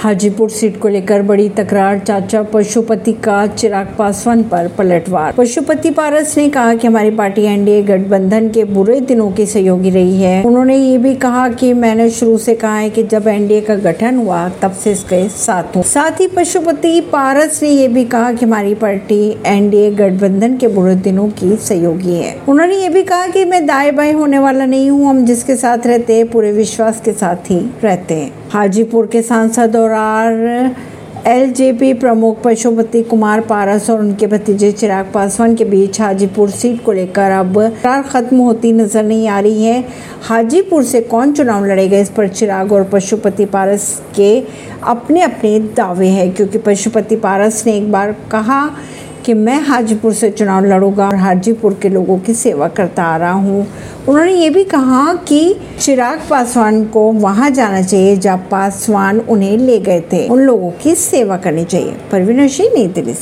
Hajipur seat को लेकर बड़ी तकरार, चाचा पशुपति का चिराग पासवान पर पलटवार। पशुपति पारस ने कहा कि हमारी पार्टी एनडीए गठबंधन के बुरे दिनों की सहयोगी रही है। उन्होंने ये भी कहा कि मैंने शुरू से कहा है कि जब एनडीए का गठन हुआ, तब से इसके साथ हूँ। साथ ही पशुपति पारस ने ये भी कहा कि हमारी पार्टी एनडीए गठबंधन के बुरे दिनों की सहयोगी है। उन्होंने ये भी कहा की मैं दाएँ बाएँ होने वाला नहीं हूँ, हम जिसके साथ रहते हैं, पूरे विश्वास के साथ ही रहते हैं। हाजीपुर के सांसद और आर एलजेपी प्रमुख पशुपति कुमार पारस और उनके भतीजे चिराग पासवान के बीच हाजीपुर सीट को लेकर अब करार खत्म होती नज़र नहीं आ रही है। हाजीपुर से कौन चुनाव लड़ेगा इस पर चिराग और पशुपति पारस के अपने अपने दावे हैं, क्योंकि पशुपति पारस ने एक बार कहा कि मैं हाजीपुर से चुनाव लड़ूँगा और हाजीपुर के लोगों की सेवा करता आ रहा हूँ। उन्होंने ये भी कहा कि चिराग पासवान को वहाँ जाना चाहिए जब पासवान उन्हें ले गए थे। उन लोगों की सेवा करनी चाहिए। परवीन सिंह, नई दिल्ली